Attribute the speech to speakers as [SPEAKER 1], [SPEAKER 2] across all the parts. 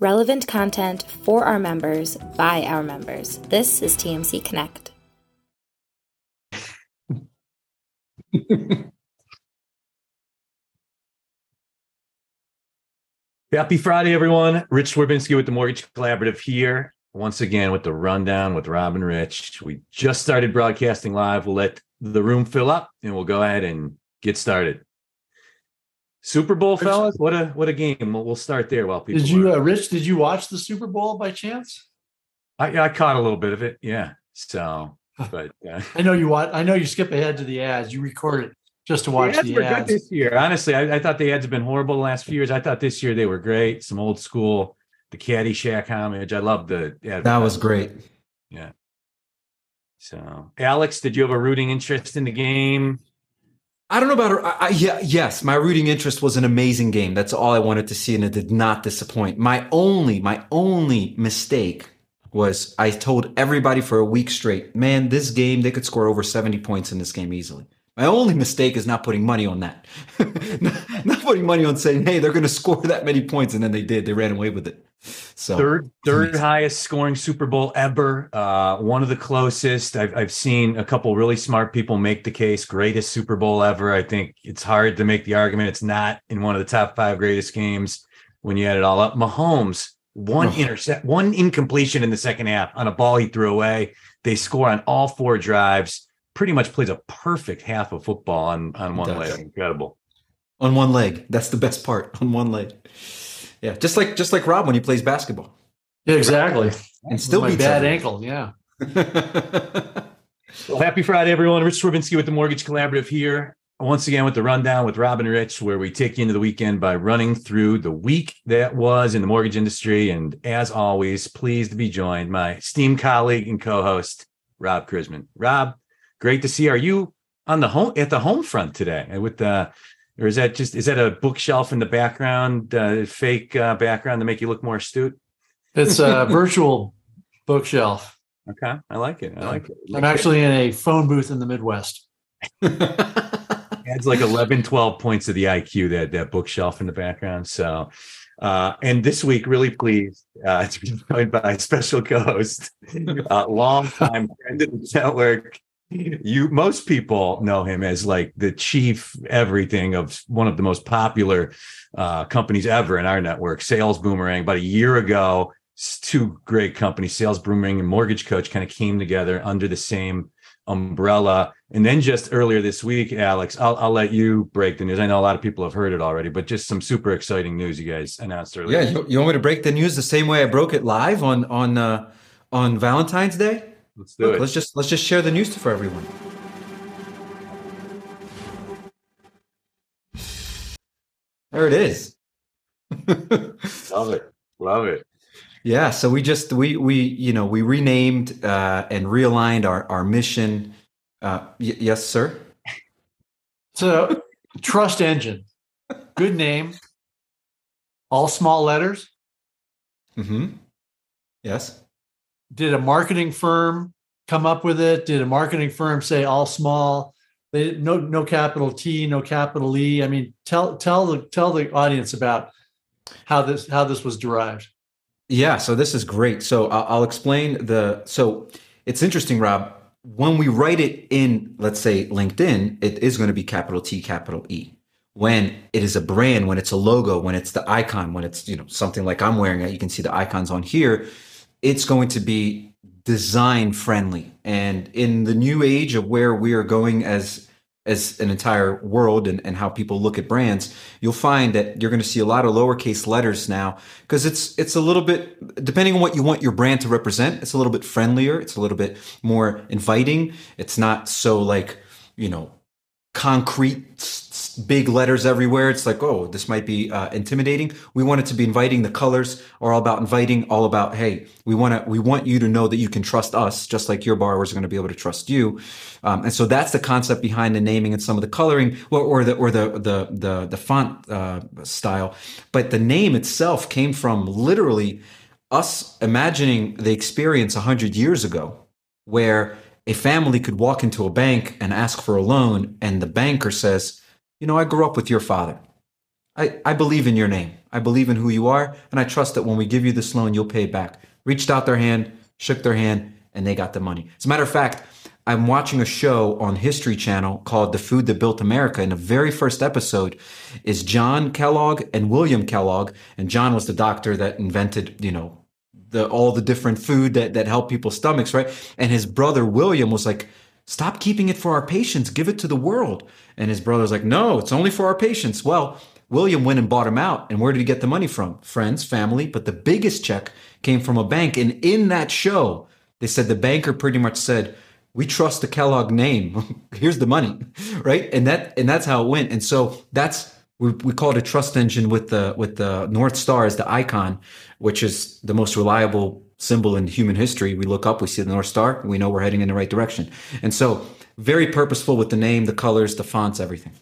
[SPEAKER 1] relevant content for our members by our members. This is TMC Connect.
[SPEAKER 2] Happy Friday, everyone. Rich Swerbinsky with the Mortgage Collaborative here once again with the rundown with Rob and Rich. We just started broadcasting live. We'll let the room fill up and we'll go ahead and get started. Super Bowl, fellas. What a what a game. We'll, we'll start there while people.
[SPEAKER 3] Did you, uh, Rich? Did you watch the Super Bowl by chance?
[SPEAKER 2] I, I caught a little bit of it. Yeah. So, but uh,
[SPEAKER 3] I know you watch. I know you skip ahead to the ads. You record it just to watch the ads.
[SPEAKER 2] The ads. Good this year, honestly, I, I, thought the ads have been horrible the last few years. I thought this year they were great. Some old school, the Caddyshack homage. I love the.
[SPEAKER 4] That was great.
[SPEAKER 2] Yeah. So, Alex, did you have a rooting interest in the game?
[SPEAKER 4] I don't know about. I, I, yeah, yes, my rooting interest was an amazing game. That's all I wanted to see, and it did not disappoint. My only, my only mistake was I told everybody for a week straight, man, this game they could score over seventy points in this game easily. My only mistake is not putting money on that. not, not putting money on saying, hey, they're going to score that many points, and then they did. They ran away with it. So
[SPEAKER 2] third third highest scoring Super Bowl ever. Uh, one of the closest. I've I've seen a couple really smart people make the case greatest Super Bowl ever. I think it's hard to make the argument it's not in one of the top five greatest games when you add it all up. Mahomes one intercept, one incompletion in the second half on a ball he threw away. They score on all four drives. Pretty much plays a perfect half of football on on one leg. Incredible.
[SPEAKER 4] On one leg. That's the best part. On one leg. Yeah, just like just like Rob when he plays basketball.
[SPEAKER 3] Yeah, exactly.
[SPEAKER 4] And still
[SPEAKER 3] be bad ankle. Yeah.
[SPEAKER 2] well, happy Friday, everyone. Rich Swerbinsky with the Mortgage Collaborative here once again with the rundown with Rob and Rich, where we take you into the weekend by running through the week that was in the mortgage industry. And as always, pleased to be joined my esteemed colleague and co-host Rob Chrisman. Rob, great to see. You. Are you on the home at the home front today with the or is that just is that a bookshelf in the background, uh, fake uh, background to make you look more astute?
[SPEAKER 3] It's a virtual bookshelf.
[SPEAKER 2] Okay, I like it. I like it.
[SPEAKER 3] I'm actually in a phone booth in the Midwest.
[SPEAKER 2] Adds like 11, 12 points to the IQ that that bookshelf in the background. So, uh, and this week, really pleased uh, to be joined by special co-host, uh, longtime friend of the network, you most people know him as like the chief everything of one of the most popular uh, companies ever in our network sales boomerang. About a year ago two great companies sales boomerang and mortgage coach kind of came together under the same umbrella. And then just earlier this week alex I'll, I'll let you break the news. I know a lot of people have heard it already but just some super exciting news you guys announced earlier.
[SPEAKER 4] Yeah you, you want me to break the news the same way i broke it live on on uh, on valentine's day
[SPEAKER 2] Let's do Look, it.
[SPEAKER 4] Let's just let's just share the news for everyone. There it is.
[SPEAKER 2] Love it. Love it.
[SPEAKER 4] Yeah, so we just we we you know we renamed uh, and realigned our our mission. Uh, y- yes, sir.
[SPEAKER 3] So, Trust Engine, good name. All small letters.
[SPEAKER 4] Hmm. Yes
[SPEAKER 3] did a marketing firm come up with it? Did a marketing firm say all small? They no no capital T, no capital E. I mean, tell tell the tell the audience about how this how this was derived.
[SPEAKER 4] Yeah, so this is great. So I'll, I'll explain the. So it's interesting, Rob. When we write it in, let's say LinkedIn, it is going to be capital T, capital E. When it is a brand, when it's a logo, when it's the icon, when it's you know something like I'm wearing it, you can see the icons on here it's going to be design friendly. And in the new age of where we are going as as an entire world and, and how people look at brands, you'll find that you're going to see a lot of lowercase letters now because it's it's a little bit depending on what you want your brand to represent, it's a little bit friendlier, it's a little bit more inviting. It's not so like, you know, concrete big letters everywhere. It's like, oh, this might be uh, intimidating. We want it to be inviting. The colors are all about inviting, all about, hey, we want to, we want you to know that you can trust us, just like your borrowers are going to be able to trust you. Um, and so that's the concept behind the naming and some of the coloring, or, or the or the the the, the font uh, style. But the name itself came from literally us imagining the experience a hundred years ago, where a family could walk into a bank and ask for a loan, and the banker says, you know, I grew up with your father. I, I believe in your name. I believe in who you are, and I trust that when we give you this loan, you'll pay it back. Reached out their hand, shook their hand, and they got the money. As a matter of fact, I'm watching a show on History Channel called The Food That Built America. And the very first episode is John Kellogg and William Kellogg. And John was the doctor that invented, you know, the all the different food that, that helped people's stomachs, right? And his brother William was like, Stop keeping it for our patients, give it to the world. And his brother's like, No, it's only for our patients. Well, William went and bought him out. And where did he get the money from? Friends, family. But the biggest check came from a bank. And in that show, they said the banker pretty much said, we trust the Kellogg name. Here's the money, right? And that and that's how it went. And so that's we, we call it a trust engine with the with the North Star as the icon, which is the most reliable symbol in human history. We look up, we see the North Star, and we know we're heading in the right direction. And so very purposeful with the name, the colors, the fonts, everything.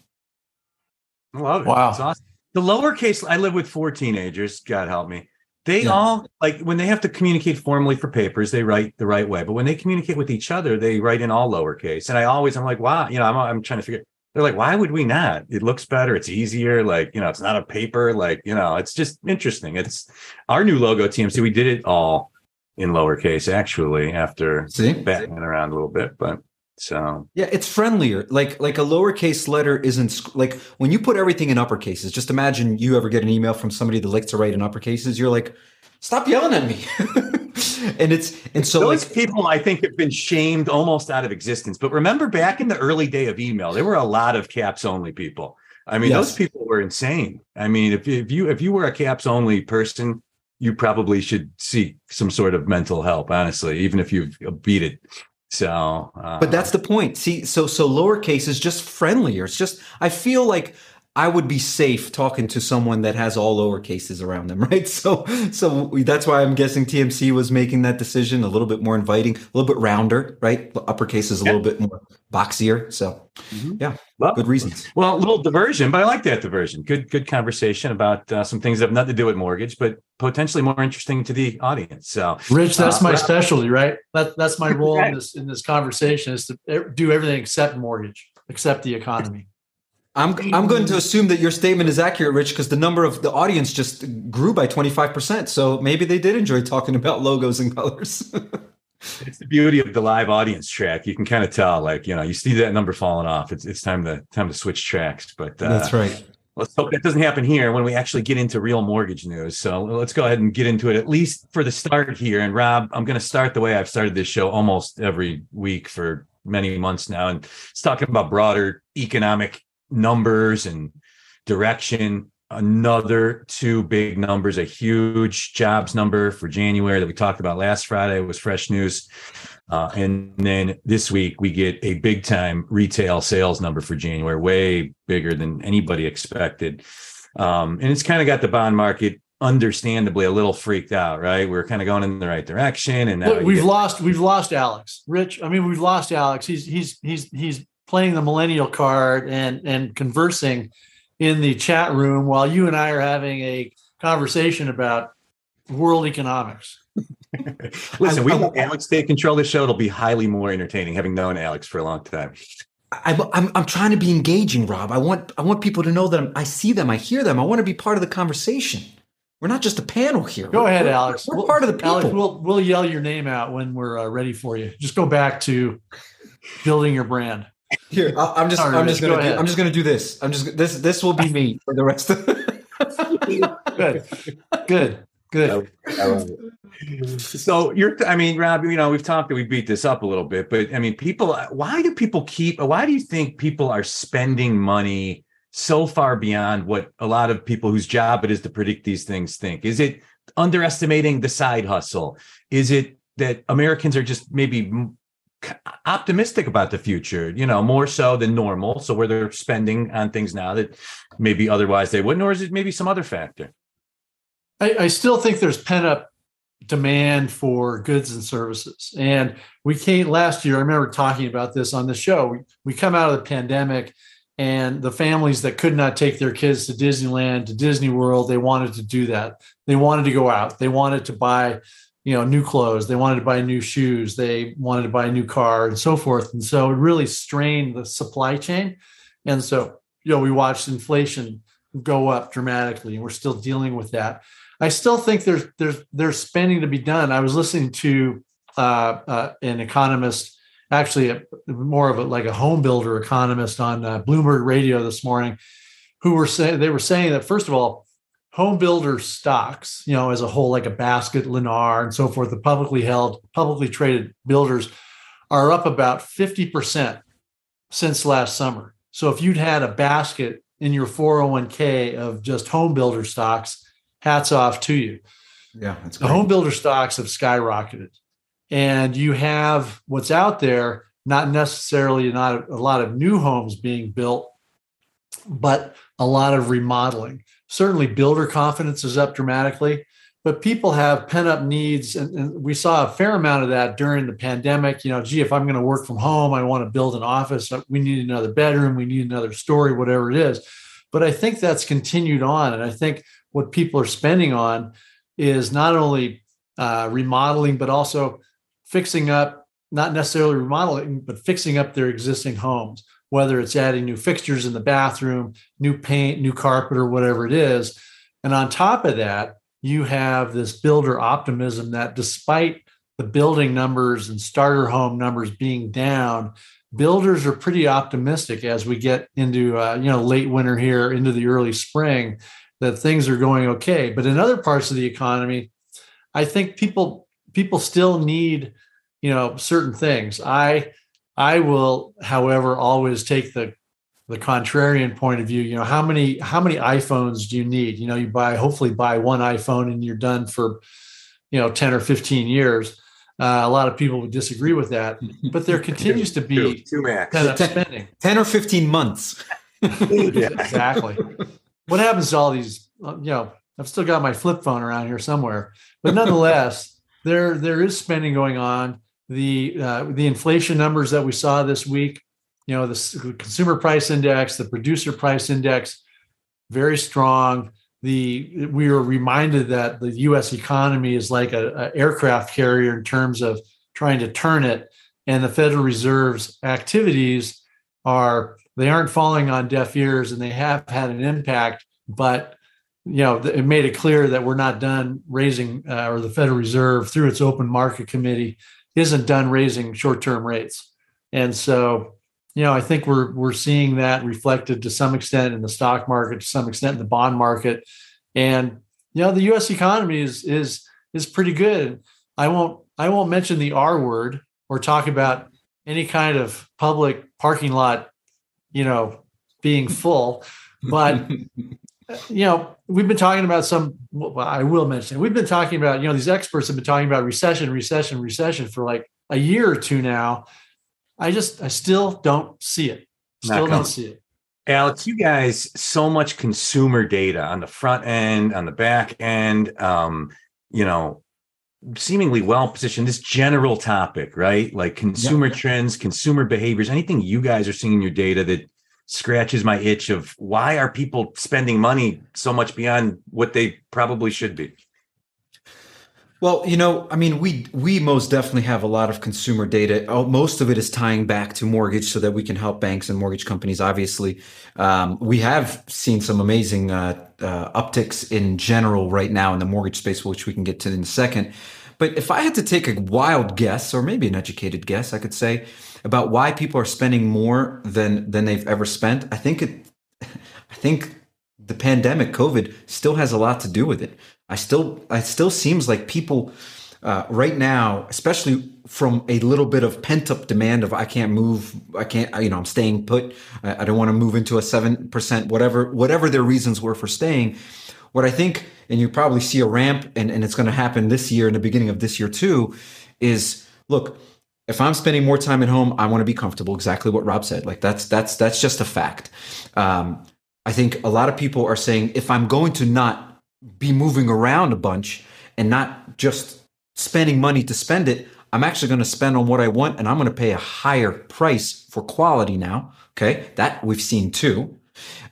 [SPEAKER 2] I Love it.
[SPEAKER 3] Wow.
[SPEAKER 2] Awesome. The lowercase, I live with four teenagers. God help me. They
[SPEAKER 4] Yeah.
[SPEAKER 2] all like when they have to communicate formally for papers, they write the right way. But when they communicate with each other, they write in all lowercase. And I always, I'm like, wow, you know, I'm, I'm trying to figure. They're like, why would we not? It looks better. It's easier. Like, you know, it's not a paper. Like, you know, it's just interesting. It's our new logo, TMC. We did it all in lowercase actually after
[SPEAKER 4] See?
[SPEAKER 2] batting it around a little bit. But so
[SPEAKER 4] Yeah, it's friendlier. Like like a lowercase letter isn't like when you put everything in uppercases. Just imagine you ever get an email from somebody that likes to write in uppercases. You're like, stop yelling at me. and it's and so
[SPEAKER 2] those
[SPEAKER 4] like
[SPEAKER 2] people I think have been shamed almost out of existence. But remember back in the early day of email, there were a lot of caps only people. I mean,
[SPEAKER 4] Yes.
[SPEAKER 2] those people were insane. I mean, if, if you if you were a caps only person, you probably should seek some sort of mental help, honestly, even if you've beat it. So uh,
[SPEAKER 4] But that's the point. See, so so lowercase is just friendlier. It's just I feel like I would be safe talking to someone that has all lower cases around them, right? So so that's why I'm guessing TMC was making that decision a little bit more inviting, a little bit rounder, right? Uppercase is a little bit more boxier. So
[SPEAKER 2] Mhm.
[SPEAKER 4] yeah,
[SPEAKER 2] Well,
[SPEAKER 4] good reasons.
[SPEAKER 2] Well, a little diversion, but I like that diversion. Good, good conversation about uh, some things that have nothing to do with mortgage, but potentially more interesting to the audience. So,
[SPEAKER 3] Rich, that's
[SPEAKER 2] Uh,
[SPEAKER 3] my specialty, right? That, that's my role in this in this conversation is to e- do everything except mortgage, except the economy.
[SPEAKER 4] I'm I'm going to assume that your statement is accurate, Rich, because the number of the audience just grew by 25%. So maybe they did enjoy talking about logos and colors.
[SPEAKER 2] it's the beauty of the live audience track. You can kind of tell, like you know, you see that number falling off. It's it's time to time to switch tracks. But uh,
[SPEAKER 4] That's right.
[SPEAKER 2] let's hope that doesn't happen here when we actually get into real mortgage news. So let's go ahead and get into it at least for the start here. And Rob, I'm going to start the way I've started this show almost every week for many months now, and it's talking about broader economic numbers and direction. Another two big numbers, a huge jobs number for January that we talked about last Friday was fresh news. Uh, and then this week we get a big time retail sales number for January, way bigger than anybody expected. Um, and it's kind of got the bond market understandably a little freaked out, right? We're kind of going in the right direction. And now
[SPEAKER 3] Look, we've
[SPEAKER 2] get-
[SPEAKER 3] lost we've lost Alex. Rich, I mean, we've lost Alex. He's he's he's he's playing the millennial card and and conversing in the chat room while you and I are having a conversation about world economics.
[SPEAKER 2] listen, we
[SPEAKER 4] I-
[SPEAKER 2] let Alex take control of the show. It'll be highly more entertaining having known Alex for a long time.
[SPEAKER 4] I'm, I'm I'm trying to be engaging, Rob. I want I want people to know that I'm, I see them, I hear them. I want to be part of the conversation. We're not just a panel here.
[SPEAKER 3] Go
[SPEAKER 4] We're-
[SPEAKER 3] ahead,
[SPEAKER 4] we're-
[SPEAKER 3] Alex.
[SPEAKER 4] We're
[SPEAKER 3] We'll-
[SPEAKER 4] part of the people.
[SPEAKER 3] Alex, we'll we'll yell your name out when we're uh, ready for you. Just go back to building your brand.
[SPEAKER 4] Here, I- I'm just
[SPEAKER 3] Sorry,
[SPEAKER 4] I'm just gonna
[SPEAKER 3] go
[SPEAKER 4] do. I'm just gonna do this. I'm just this this will be me for the rest of.
[SPEAKER 3] Good, good, good.
[SPEAKER 2] So you're, I mean, Rob, you know, we've talked, that we beat this up a little bit, but I mean, people, why do people keep, why do you think people are spending money so far beyond what a lot of people whose job it is to predict these things think? Is it underestimating the side hustle? Is it that Americans are just maybe m- optimistic about the future, you know, more so than normal? So where they're spending on things now that maybe otherwise they wouldn't, or is it maybe some other factor?
[SPEAKER 3] I, I still think there's pent up demand for goods and services. And we came last year, I remember talking about this on the show. We, we come out of the pandemic and the families that could not take their kids to Disneyland, to Disney World, they wanted to do that. They wanted to go out. They wanted to buy, you know, new clothes. They wanted to buy new shoes. They wanted to buy a new car and so forth. And so it really strained the supply chain. And so, you know, we watched inflation go up dramatically, and we're still dealing with that. I still think there's there's there's spending to be done. I was listening to uh, uh, an economist, actually a, more of a like a home builder economist on uh, Bloomberg Radio this morning, who were saying they were saying that first of all, home builder stocks, you know, as a whole, like a basket, Lennar, and so forth, the publicly held, publicly traded builders are up about 50% since last summer. So if you'd had a basket in your 401k of just home builder stocks, hats off to you.
[SPEAKER 4] Yeah, that's great.
[SPEAKER 3] the home builder stocks have skyrocketed. And you have what's out there, not necessarily not a lot of new homes being built, but a lot of remodeling. Certainly, builder confidence is up dramatically, but people have pent up needs. And, and, we saw a fair amount of that during the pandemic. You know, gee, if I'm going to work from home, I want to build an office. Uh, we need another bedroom, we need another story, whatever it is. But I think that's continued on. And I think what people are spending on is not only uh, remodeling, but also fixing up, not necessarily remodeling, but fixing up their existing homes, whether it's adding new fixtures in the bathroom, new paint, new carpet, or whatever it is. And on top of that, you have this builder optimism that despite the building numbers and starter home numbers being down, builders are pretty optimistic as we get into uh, you know late winter here into the early spring that things are going okay. But in other parts of the economy, I think people people still need you know certain things. I I will, however, always take the the contrarian point of view. You know how many how many iPhones do you need? You know you buy hopefully buy one iPhone and you're done for you know 10 or 15 years. Uh, a lot of people would disagree with that, but there continues to be
[SPEAKER 2] two, two max.
[SPEAKER 3] kind of spending.
[SPEAKER 4] 10 or 15 months.
[SPEAKER 3] yeah, exactly what happens to all these? Uh, you know, I've still got my flip phone around here somewhere, but nonetheless, there there is spending going on. The uh, the inflation numbers that we saw this week, you know, the consumer price index, the producer price index, very strong. The we were reminded that the U.S. economy is like a, a aircraft carrier in terms of trying to turn it, and the Federal Reserve's activities are they aren't falling on deaf ears and they have had an impact but you know it made it clear that we're not done raising uh, or the federal reserve through its open market committee isn't done raising short-term rates and so you know i think we're we're seeing that reflected to some extent in the stock market to some extent in the bond market and you know the us economy is is is pretty good i won't i won't mention the r word or talk about any kind of public parking lot you know, being full. But you know, we've been talking about some. Well, I will mention we've been talking about. You know, these experts have been talking about recession, recession, recession for like a year or two now. I just, I still don't see it. Still don't see it.
[SPEAKER 2] Alex, you guys, so much consumer data on the front end, on the back end. Um, you know, seemingly well positioned. This general topic, right? Like consumer trends, consumer behaviors, anything you guys are seeing in your data that scratches my itch of why are people spending money so much beyond what they probably should be?
[SPEAKER 4] Well, you know, I mean, we we most definitely have a lot of consumer data. Oh, most of it is tying back to mortgage, so that we can help banks and mortgage companies. Obviously, um, we have seen some amazing uh, uh, upticks in general right now in the mortgage space, which we can get to in a second. But if I had to take a wild guess, or maybe an educated guess, I could say about why people are spending more than than they've ever spent. I think it. I think the pandemic, COVID, still has a lot to do with it. I still, it still seems like people uh, right now, especially from a little bit of pent up demand of I can't move, I can't, you know, I'm staying put. I, I don't want to move into a seven percent, whatever, whatever their reasons were for staying. What I think, and you probably see a ramp, and, and it's going to happen this year in the beginning of this year too, is look, if I'm spending more time at home, I want to be comfortable. Exactly what Rob said. Like that's that's that's just a fact. Um, I think a lot of people are saying if I'm going to not be moving around a bunch and not just spending money to spend it. I'm actually going to spend on what I want and I'm going to pay a higher price for quality now. Okay. That we've seen too.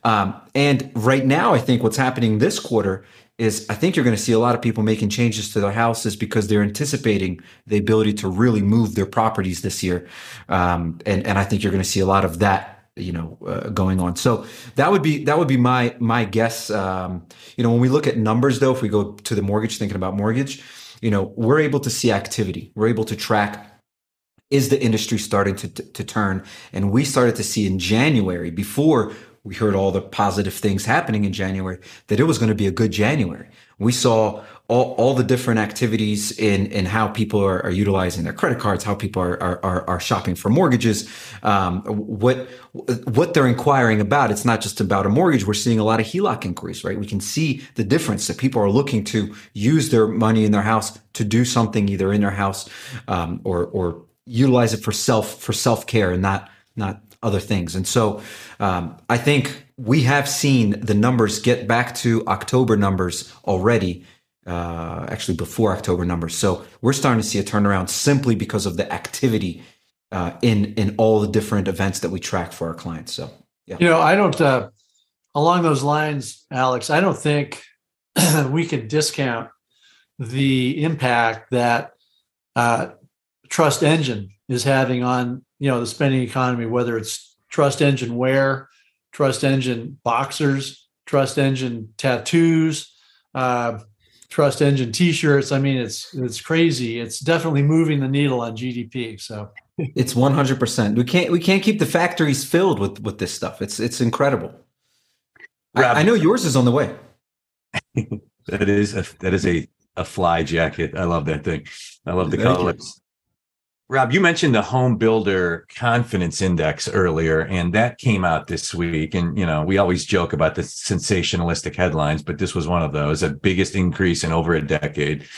[SPEAKER 4] Um, and right now, I think what's happening this quarter is I think you're going to see a lot of people making changes to their houses because they're anticipating the ability to really move their properties this year. Um, and, and I think you're going to see a lot of that you know uh, going on. So that would be that would be my my guess. Um, you know, when we look at numbers, though, if we go to the mortgage, thinking about mortgage, you know, we're able to see activity. We're able to track. Is the industry starting to, to, to turn? And we started to see in January before we heard all the positive things happening in January that it was going to be a good January. We saw all, all the different activities in, in how people are, are utilizing their credit cards, how people are, are, are shopping for mortgages, um, what, what they're inquiring about. It's not just about a mortgage. We're seeing a lot of HELOC inquiries, right? We can see the difference that people are looking to use their money in their house to do something either in their house, um, or, or utilize it for self, for self care and not, not other things. And so, um, I think we have seen the numbers get back to October numbers already uh, actually before October numbers. So we're starting to see a turnaround simply because of the activity uh, in in all the different events that we track for our clients. So
[SPEAKER 3] yeah, you know, I don't. Uh, along those lines, Alex, I don't think we can discount the impact that uh, Trust Engine is having on you know the spending economy, whether it's Trust Engine wear, Trust Engine boxers, Trust Engine tattoos. Uh, trust engine t-shirts. I mean it's it's crazy. It's definitely moving the needle on gdp so.
[SPEAKER 4] It's 100% we can't we can't keep the factories filled with with this stuff. It's it's incredible. I, I, know yours is on the way.
[SPEAKER 2] That is a that is a a fly jacket. I love that thing. I love the Thank colors Rob, you mentioned the home builder confidence index earlier, and that came out this week. And, you know, we always joke about the sensationalistic headlines, but this was one of those, a biggest increase in over a decade.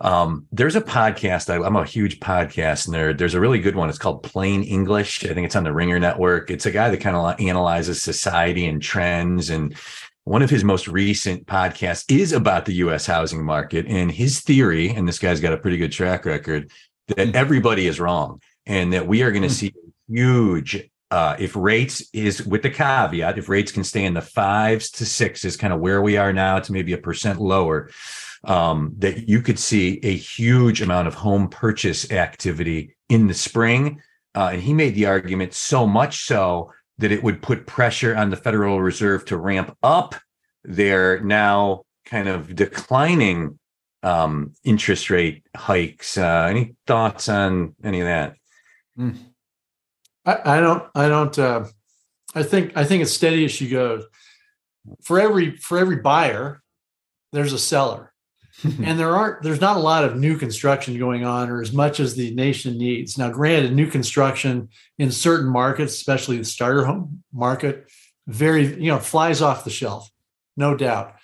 [SPEAKER 2] Um, there's a podcast. I, am a huge podcast nerd. There's a really good one. It's called Plain English. I think it's on the Ringer Network. It's a guy that kind of analyzes society and trends. And one of his most recent podcasts is about the US housing market. And his theory, and this guy's got a pretty good track record, that hmm. everybody is wrong and that we are going to hmm. see huge uh, if rates is with the caveat, if rates can stay in the fives to sixes, kind of where we are now, to maybe a percent lower, um, that you could see a huge amount of home purchase activity in the spring. Uh, and he made the argument so much so that it would put pressure on the Federal Reserve to ramp up their now kind of declining um, interest rate hikes. Uh, any thoughts on any of that?
[SPEAKER 3] Mm. I, I, don't. I don't. Uh, I think. I think it's steady as she goes. For every for every buyer, there's a seller, and there aren't. There's not a lot of new construction going on, or as much as the nation needs. Now, granted, new construction in certain markets, especially the starter home market, very you know flies off the shelf, no doubt.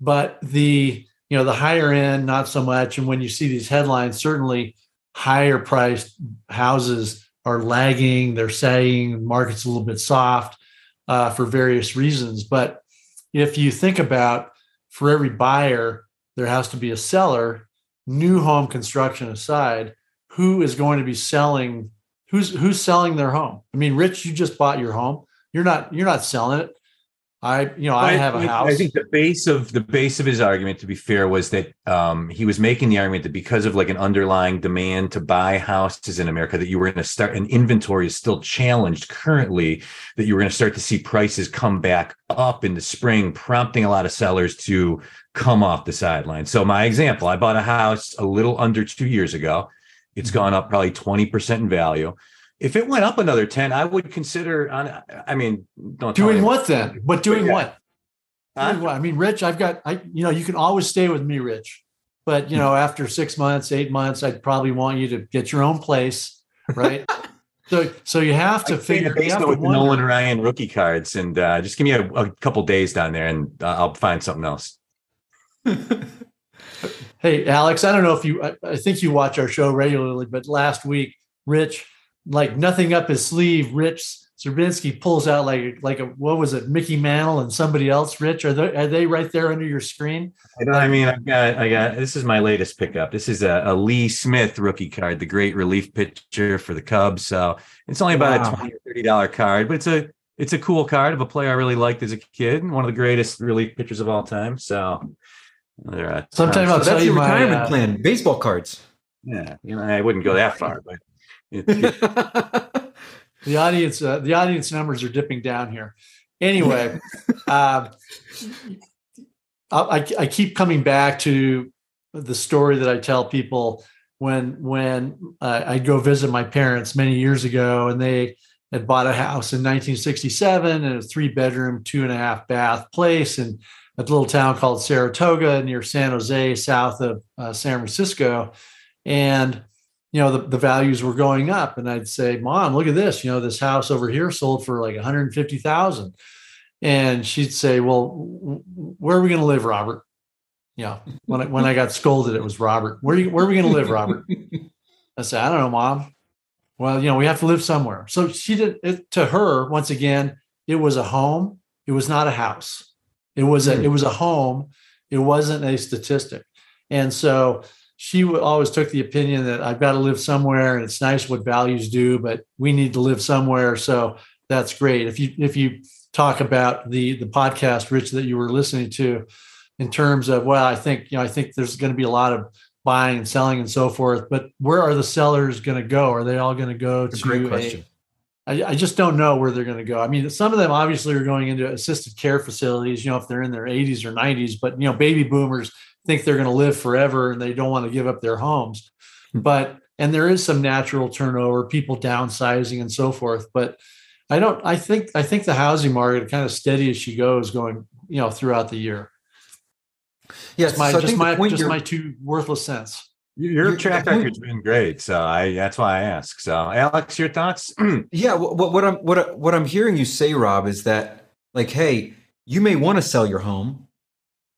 [SPEAKER 3] But the you know the higher end not so much. And when you see these headlines certainly higher priced houses are lagging they're saying the market's a little bit soft uh, for various reasons. But if you think about for every buyer there has to be a seller new home construction aside who is going to be selling who's who's selling their home? I mean rich you just bought your home. You're not you're not selling it I, you know, I, I have a house.
[SPEAKER 2] I think the base of the base of his argument, to be fair, was that um, he was making the argument that because of like an underlying demand to buy houses in America, that you were going to start, an inventory is still challenged currently, that you were going to start to see prices come back up in the spring, prompting a lot of sellers to come off the sideline. So my example, I bought a house a little under two years ago. It's mm-hmm. gone up probably twenty percent in value if it went up another 10 i would consider on i mean
[SPEAKER 3] don't doing what then? But doing but what? Huh? doing what? I mean rich i've got i you know you can always stay with me rich. But you know after six months eight months i'd probably want you to get your own place right? So so you have to figure
[SPEAKER 2] based with the nolan ryan rookie cards and uh, just give me a, a couple days down there and uh, i'll find something else.
[SPEAKER 3] Hey alex i don't know if you I, I think you watch our show regularly but last week rich like nothing up his sleeve, Rich Swerbinsky pulls out like like a what was it, Mickey Mantle and somebody else. Rich, are they are they right there under your screen?
[SPEAKER 2] I, know, I mean, I've got I got this is my latest pickup. This is a, a, Lee Smith rookie card, the great relief pitcher for the Cubs. So it's only about wow. a twenty or thirty dollar card, but it's a it's a cool card of a player I really liked as a kid, one of the greatest relief pitchers of all time. So
[SPEAKER 3] uh, sometimes I'll tell you
[SPEAKER 4] my retirement uh, plan, baseball cards.
[SPEAKER 2] Yeah, you know, I wouldn't go that far, but
[SPEAKER 3] the audience uh, the audience numbers are dipping down here. Anyway, uh, I, I keep coming back to the story that I tell people when when uh, I go visit my parents many years ago, and they had bought a house in 1967 and a three bedroom, two and a half bath place in a little town called Saratoga near San Jose, south of uh, San Francisco, and you know the, the values were going up and i'd say mom look at this you know this house over here sold for like 150000 and she'd say well where are we going to live robert? You know when I, when I got scolded it was robert where, you, where are we going to live robert? I said i don't know mom. Well you know we have to live somewhere. So she did it to her once again it was a home it was not a house. It was a hmm. it was a home it wasn't a statistic. And so she always took the opinion that I've got to live somewhere and it's nice what values do, but we need to live somewhere. So that's great. If you if you talk about the the podcast, Rich, that you were listening to, in terms of well, I think you know I think there's going to be a lot of buying and selling and so forth. But where are the sellers going to go? Are they all going to go
[SPEAKER 4] to great question.
[SPEAKER 3] A, I, I just don't know where they're going to go. I mean, some of them obviously are going into assisted care facilities, you know, if they're in their 80s or 90s, but you know, baby boomers think they're going to live forever and they don't want to give up their homes. Hmm. But and there is some natural turnover, people downsizing and so forth. But I don't. I think I think the housing market kind of steady as she goes, going you know throughout the year.
[SPEAKER 4] Yes,
[SPEAKER 3] my, so just my just my two worthless cents.
[SPEAKER 2] Your, your track record's been great, so I that's why I ask. So, Alex, your thoughts?
[SPEAKER 4] yeah, what, what I'm what what I'm hearing you say, Rob, is that like, hey, you may want to sell your home,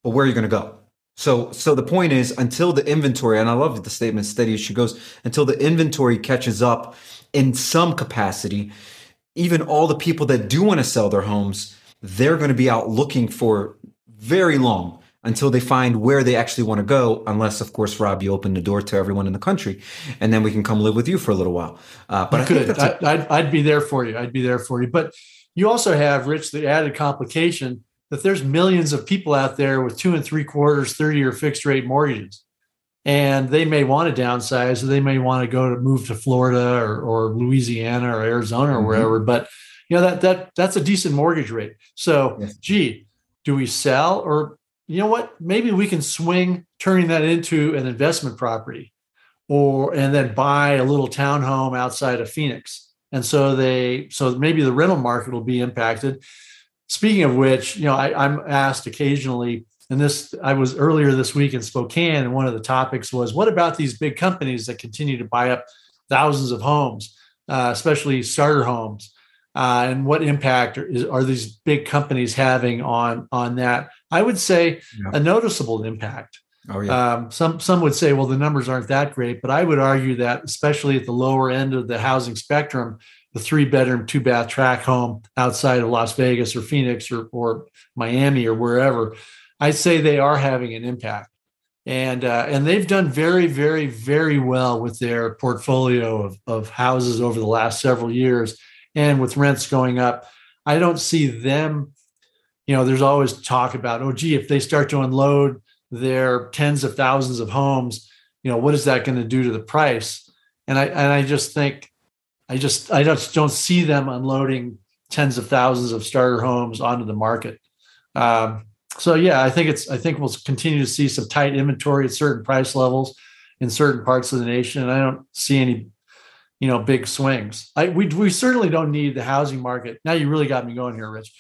[SPEAKER 4] but where are you going to go? So, so the point is, until the inventory, and I love the statement steady as she goes, until the inventory catches up in some capacity, even all the people that do want to sell their homes, they're going to be out looking for very long until they find where they actually want to go. Unless, of course, Rob, you open the door to everyone in the country, and then we can come live with you for a little while.
[SPEAKER 3] Uh, but you I could. A- I'd, I'd be there for you. I'd be there for you. But you also have, Rich, the added complication that there's millions of people out there with two and three quarters 30 year fixed rate mortgages and they may want to downsize or they may want to go to move to florida or, or louisiana or arizona or mm-hmm. wherever but you know that that that's a decent mortgage rate so yes. gee do we sell or you know what maybe we can swing turning that into an investment property or and then buy a little townhome outside of phoenix and so they so maybe the rental market will be impacted Speaking of which, you know, I, I'm asked occasionally, and this I was earlier this week in Spokane, and one of the topics was, what about these big companies that continue to buy up thousands of homes, uh, especially starter homes? Uh, and what impact are, is, are, these big companies having on on that? I would say yeah. a noticeable impact. Oh, yeah. Um, some some would say, well, the numbers aren't that great, but I would argue that, especially at the lower end of the housing spectrum, the three bedroom, two bath track home outside of Las Vegas or Phoenix or, or Miami or wherever, I'd say they are having an impact. And, uh, and they've done very, very, very well with their portfolio of, of houses over the last several years. And with rents going up, I don't see them, you know, there's always talk about, oh, gee, if they start to unload their tens of thousands of homes, you know, what is that going to do to the price? And I, and I just think I just I just don't see them unloading tens of thousands of starter homes onto the market. Um, so yeah, I think it's I think we'll continue to see some tight inventory at certain price levels in certain parts of the nation, and I don't see any you know big swings. I we we certainly don't need the housing market. Now you really got me going here, Rich.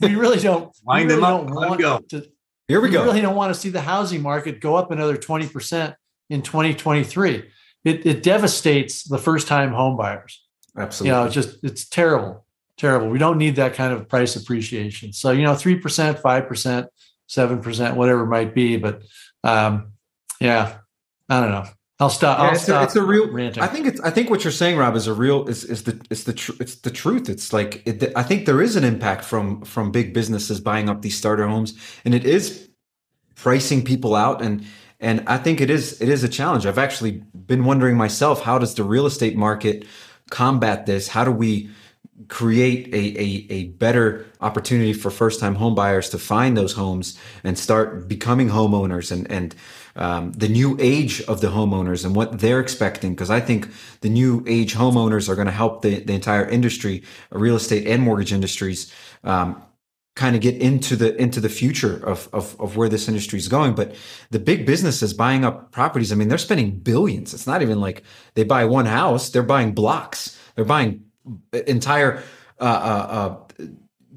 [SPEAKER 3] We really don't.
[SPEAKER 2] Wind
[SPEAKER 3] really
[SPEAKER 2] them up. Want go.
[SPEAKER 3] To,
[SPEAKER 4] here we, we go.
[SPEAKER 3] really don't want to see the housing market go up another twenty percent in 2023. It, it devastates the first time home buyers.
[SPEAKER 4] Absolutely.
[SPEAKER 3] You know, just it's terrible, terrible. We don't need that kind of price appreciation. So, you know, 3%, 5%, 7%, whatever it might be. But um, yeah, I don't know. I'll stop. Yeah, I'll
[SPEAKER 4] it's,
[SPEAKER 3] stop
[SPEAKER 4] a, it's a real. Ranting. I think it's. I think what you're saying, Rob, is a real. Is is the it's the tr- it's the truth. It's like it, I think there is an impact from from big businesses buying up these starter homes, and it is pricing people out, and and I think it is it is a challenge. I've actually been wondering myself, how does the real estate market combat this? How do we create a, a, a better opportunity for first time home buyers to find those homes and start becoming homeowners and, and um, the new age of the homeowners and what they're expecting. Because I think the new age homeowners are going to help the, the entire industry, real estate and mortgage industries, um, kind of get into the into the future of, of of where this industry is going. But the big businesses buying up properties, I mean, they're spending billions. It's not even like they buy one house; they're buying blocks. They're buying entire uh, uh, uh,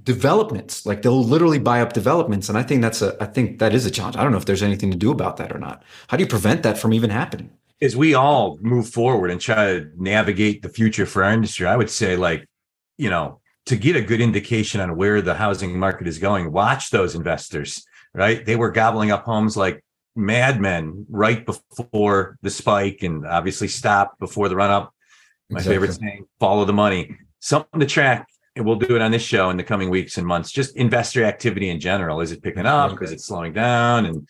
[SPEAKER 4] developments. Like they'll literally buy up developments, and I think that's a I think that is a challenge. I don't know if there's anything to do about that or not. How do you prevent that from even happening?
[SPEAKER 2] As we all move forward and try to navigate the future for our industry, I would say, like, you know, to get a good indication on where the housing market is going, watch those investors. Right, they were gobbling up homes like madmen right before the spike, and obviously stopped before the run up. My exactly. favorite saying: follow the money. Something to track and we'll do it on this show in the coming weeks and months. Just investor activity in general. Is it picking up? Is it slowing down? And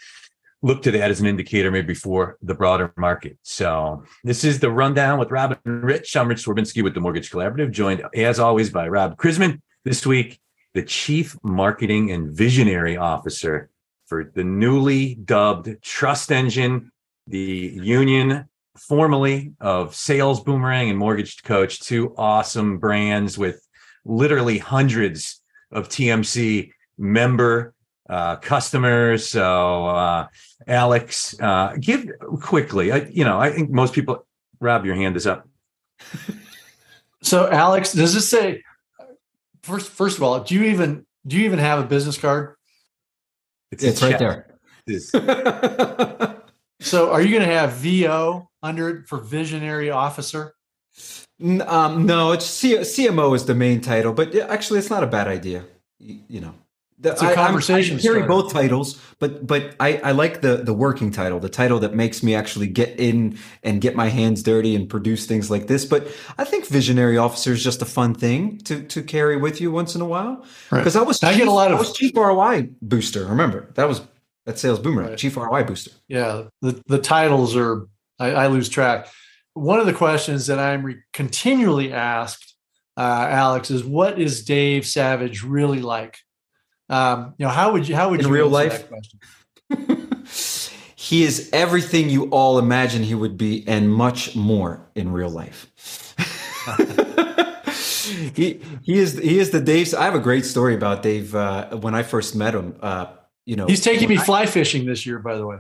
[SPEAKER 2] look to that as an indicator maybe for the broader market. So this is the rundown with Rob and Rich. I'm Rich Swerbinsky with the Mortgage Collaborative, joined as always by Rob Chrisman. This week, the Chief Marketing and Visionary Officer for the newly dubbed Trust Engine, the union formerly of Sales Boomerang and Mortgage Coach, two awesome brands with literally hundreds of TMC member uh, customers. So, uh, Alex, uh, give quickly. I, you know, I think most people. Rob, your hand is up.
[SPEAKER 3] so, Alex, does this say first? First of all, do you even do you even have a business card?
[SPEAKER 4] It's, it's right there.
[SPEAKER 3] so, are you going to have VO under it for visionary officer?
[SPEAKER 4] Um, no, it's C- CMO is the main title, but actually, it's not a bad idea. You, you know,
[SPEAKER 3] the, it's a conversation.
[SPEAKER 4] I, I carry starter. both titles, but but I, I like the the working title, the title that makes me actually get in and get my hands dirty and produce things like this. But I think visionary officer is just a fun thing to to carry with you once in a while. Because right. I was I chief, get a lot of I was chief ROI booster. Remember that was that sales boomerang right. chief ROI booster.
[SPEAKER 3] Yeah, the the titles are I, I lose track one of the questions that I'm re- continually asked, uh, Alex, is what is Dave Savage really like? Um, you know, how would you how would
[SPEAKER 4] in
[SPEAKER 3] you
[SPEAKER 4] real life? he is everything you all imagine he would be, and much more in real life. he he is he is the Dave. I have a great story about Dave. Uh, when I first met him, uh, you know,
[SPEAKER 3] he's taking me I, fly fishing this year, by the way,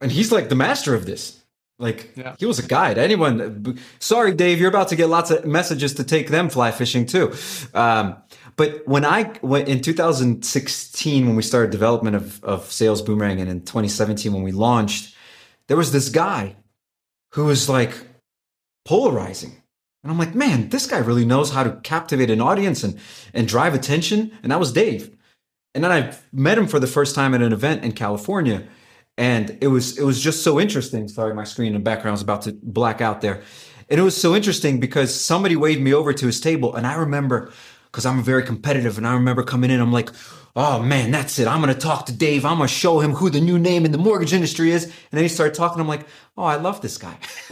[SPEAKER 4] and he's like the master of this. Like yeah. he was a guide. Anyone? Sorry, Dave, you're about to get lots of messages to take them fly fishing too. Um, but when I went in 2016, when we started development of, of Sales Boomerang, and in 2017 when we launched, there was this guy who was like polarizing. And I'm like, man, this guy really knows how to captivate an audience and and drive attention. And that was Dave. And then I met him for the first time at an event in California and it was it was just so interesting. Sorry, my screen and background was about to black out there, and it was so interesting because somebody waved me over to his table, and I remember because I'm very competitive, and I remember coming in, I'm like, oh man, that's it. I'm gonna talk to Dave. I'm gonna show him who the new name in the mortgage industry is, and then he started talking. I'm like, oh, I love this guy.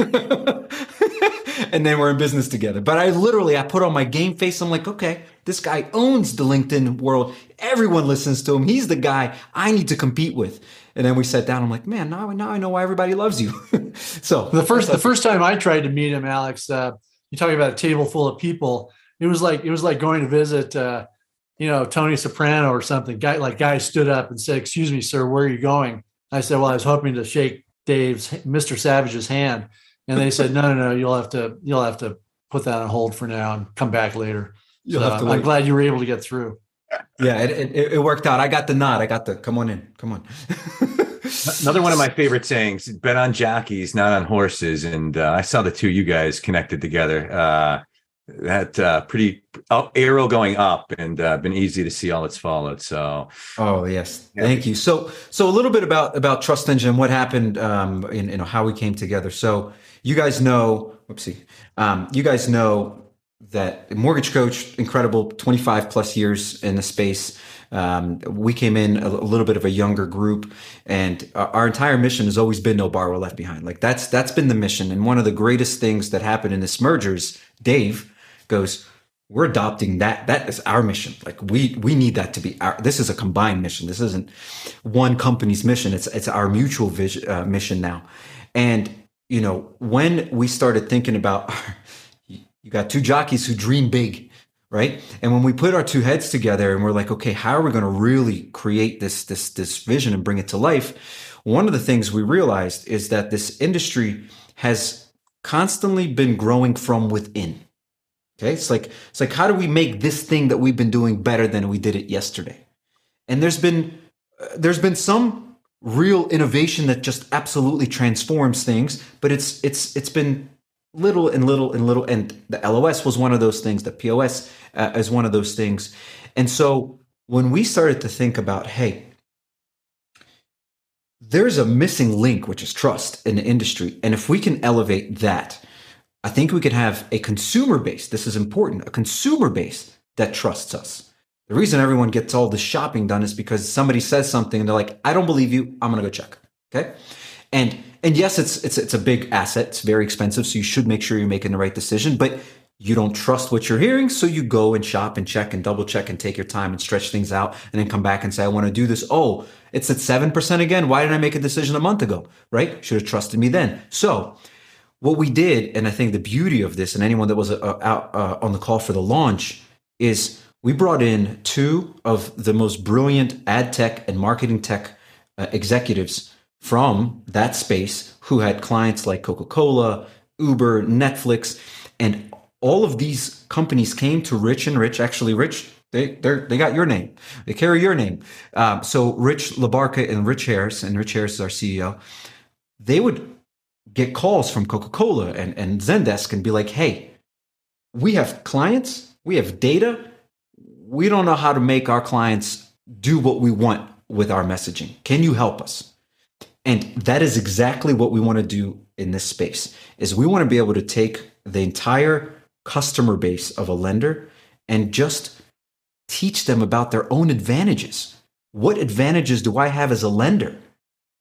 [SPEAKER 4] and then we're in business together. But I literally, I put on my game face. I'm like, okay, this guy owns the LinkedIn world. Everyone listens to him. He's the guy I need to compete with. And then we sat down. I'm like, man, now, now I know why everybody loves you. so
[SPEAKER 3] the first the first time I tried to meet him, Alex, uh, you talking about a table full of people. It was like it was like going to visit, uh, you know, Tony Soprano or something. Guy like guy stood up and said, "Excuse me, sir, where are you going?" I said, "Well, I was hoping to shake Dave's Mr. Savage's hand," and they said, "No, no, no, you'll have to you'll have to put that on hold for now and come back later." So I'm glad you were able to get through
[SPEAKER 4] yeah, it, it, it, worked out. I got the nod. I got the come on in, come on.
[SPEAKER 2] Another one of my favorite sayings: "Bet on jockeys, not on horses." And uh, I saw the two you guys connected together. Uh, that uh, pretty up, arrow going up, and uh, been easy to see all it's followed. So,
[SPEAKER 4] oh yes, yeah. thank you. So, so a little bit about about Trust Engine, what happened, um, in, in how we came together. So, you guys know, whoopsie, um, you guys know that mortgage coach, incredible, 25 plus years in the space. Um, we came in a, a, little bit of a younger group, and our, our, entire mission has always been no borrower left behind. Like that's that's been the mission. And one of the greatest things that happened in this merger is Dave goes, we're adopting that. That is our mission. Like we we need that to be our. This is a combined mission. This isn't one company's mission. It's it's our mutual vision uh, mission now. And you know when we started thinking about, you got two jockeys who dream big, right? And when we put our two heads together and we're like, okay, how are we going to really create this this this vision and bring it to life? One of the things we realized is that this industry has constantly been growing from within Okay. It's like, it's like, how do we make this thing that we've been doing better than we did it yesterday? And there's been, uh, there's been some real innovation that just absolutely transforms things, but it's, it's, it's been little and little and little. And the LOS was one of those things. The POS uh, is one of those things. And so when we started to think about, hey, there's a missing link, which is trust in the industry. And if we can elevate that, I think we could have a consumer base. This is important. A consumer base that trusts us. The reason everyone gets all this shopping done is because somebody says something and they're like, "I don't believe you. I'm going to go check." Okay? And and yes, it's it's it's a big asset. It's very expensive, so you should make sure you're making the right decision, but you don't trust what you're hearing, so you go and shop and check and double check and take your time and stretch things out and then come back and say, I want to do this. Oh, it's at 7% again. Why didn't I make a decision a month ago? Right? Should have trusted me then. So what we did, and I think the beauty of this, and anyone that was uh, out uh, on the call for the launch, is we brought in two of the most brilliant ad tech and marketing tech uh, executives from that space who had clients like Coca Cola, Uber, Netflix, and all of these companies came to Rich and Rich. Actually, Rich, they they got your name. They carry your name. Um, so Rich Labarca and Rich Harris, and Rich Harris is our CEO. They would get calls from Coca Cola and, and Zendesk and be like, hey, we have clients, we have data. We don't know how to make our clients do what we want with our messaging. Can you help us? And that is exactly what we want to do in this space is we want to be able to take the entire customer base of a lender and just teach them about their own advantages. What advantages do I have as a lender?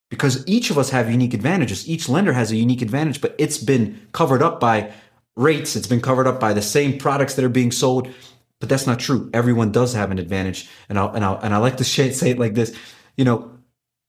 [SPEAKER 4] Because each of us have unique advantages. Each lender has a unique advantage, but it's been covered up by rates. It's been covered up by the same products that are being sold. But that's not true. Everyone does have an advantage. And I'll, and I'll, and I like to say it like this, you know,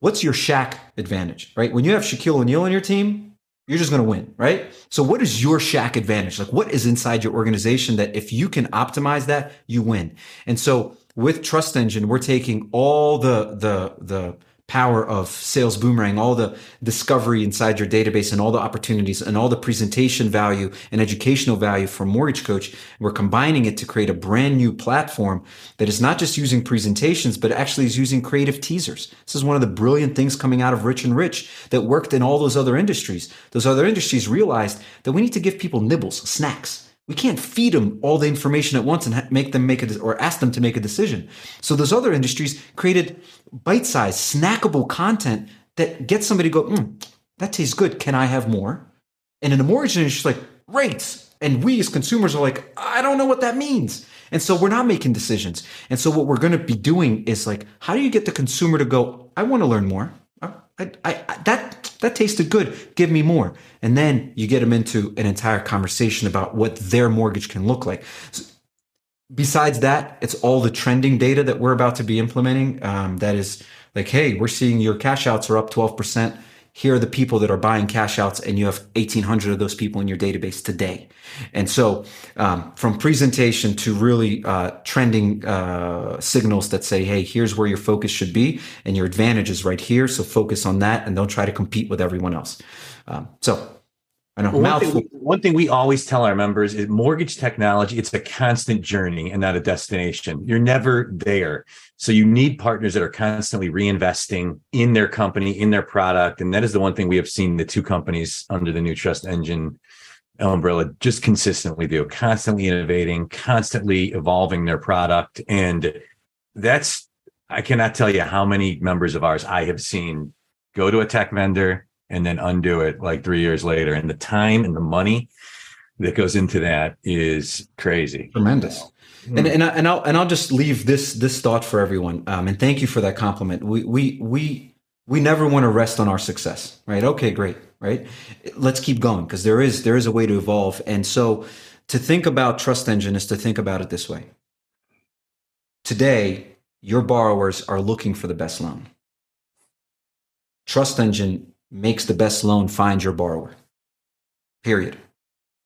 [SPEAKER 4] what's your Shaq advantage, right? When you have Shaquille O'Neal on your team, you're just going to win, right? So what is your Shaq advantage? Like what is inside your organization that if you can optimize that, you win? And so with Trust Engine, we're taking all the, the, the, power of sales boomerang, all the discovery inside your database and all the opportunities and all the presentation value and educational value for Mortgage Coach. We're combining it to create a brand new platform that is not just using presentations, but actually is using creative teasers. This is one of the brilliant things coming out of Rich and Rich that worked in all those other industries. Those other industries realized that we need to give people nibbles, snacks we can't feed them all the information at once and make them make it or ask them to make a decision. So those other industries created bite-sized, snackable content that gets somebody to go, mm, that tastes good. Can I have more? And in the mortgage industry, like rates. And we as consumers are like, I don't know what that means. And so we're not making decisions. And so what we're going to be doing is like, how do you get the consumer to go, I want to learn more. I, I, I, that that tasted good. Give me more. And then you get them into an entire conversation about what their mortgage can look like. So besides that, it's all the trending data that we're about to be implementing. Um, that is like, hey, we're seeing your cash outs are up 12% here are the people that are buying cash outs and you have 1800 of those people in your database today and so um, from presentation to really uh, trending uh, signals that say hey here's where your focus should be and your advantage is right here so focus on that and don't try to compete with everyone else um, so I know.
[SPEAKER 2] Well, one, thing we, one, thing we, always tell our members is mortgage technology, it's a constant journey and not a destination. You're never there. So you need partners that are constantly reinvesting in their company, in their product. And that is the one thing we have seen the two companies under the new trust engine umbrella just consistently do, constantly innovating, constantly evolving their product. And that's, I cannot tell you how many members of ours I have seen go to a tech vendor and then undo it like three years later. And the time and the money that goes into that is crazy.
[SPEAKER 4] Tremendous. Mm. And and I, and I'll and I'll just leave this this thought for everyone. Um, and thank you for that compliment. We we we we never want to rest on our success, right? Okay, great, right? Let's keep going because there is there is a way to evolve. And so to think about Trust Engine is to think about it this way. Today, your borrowers are looking for the best loan. Trust Engine makes the best loan find your borrower. Period.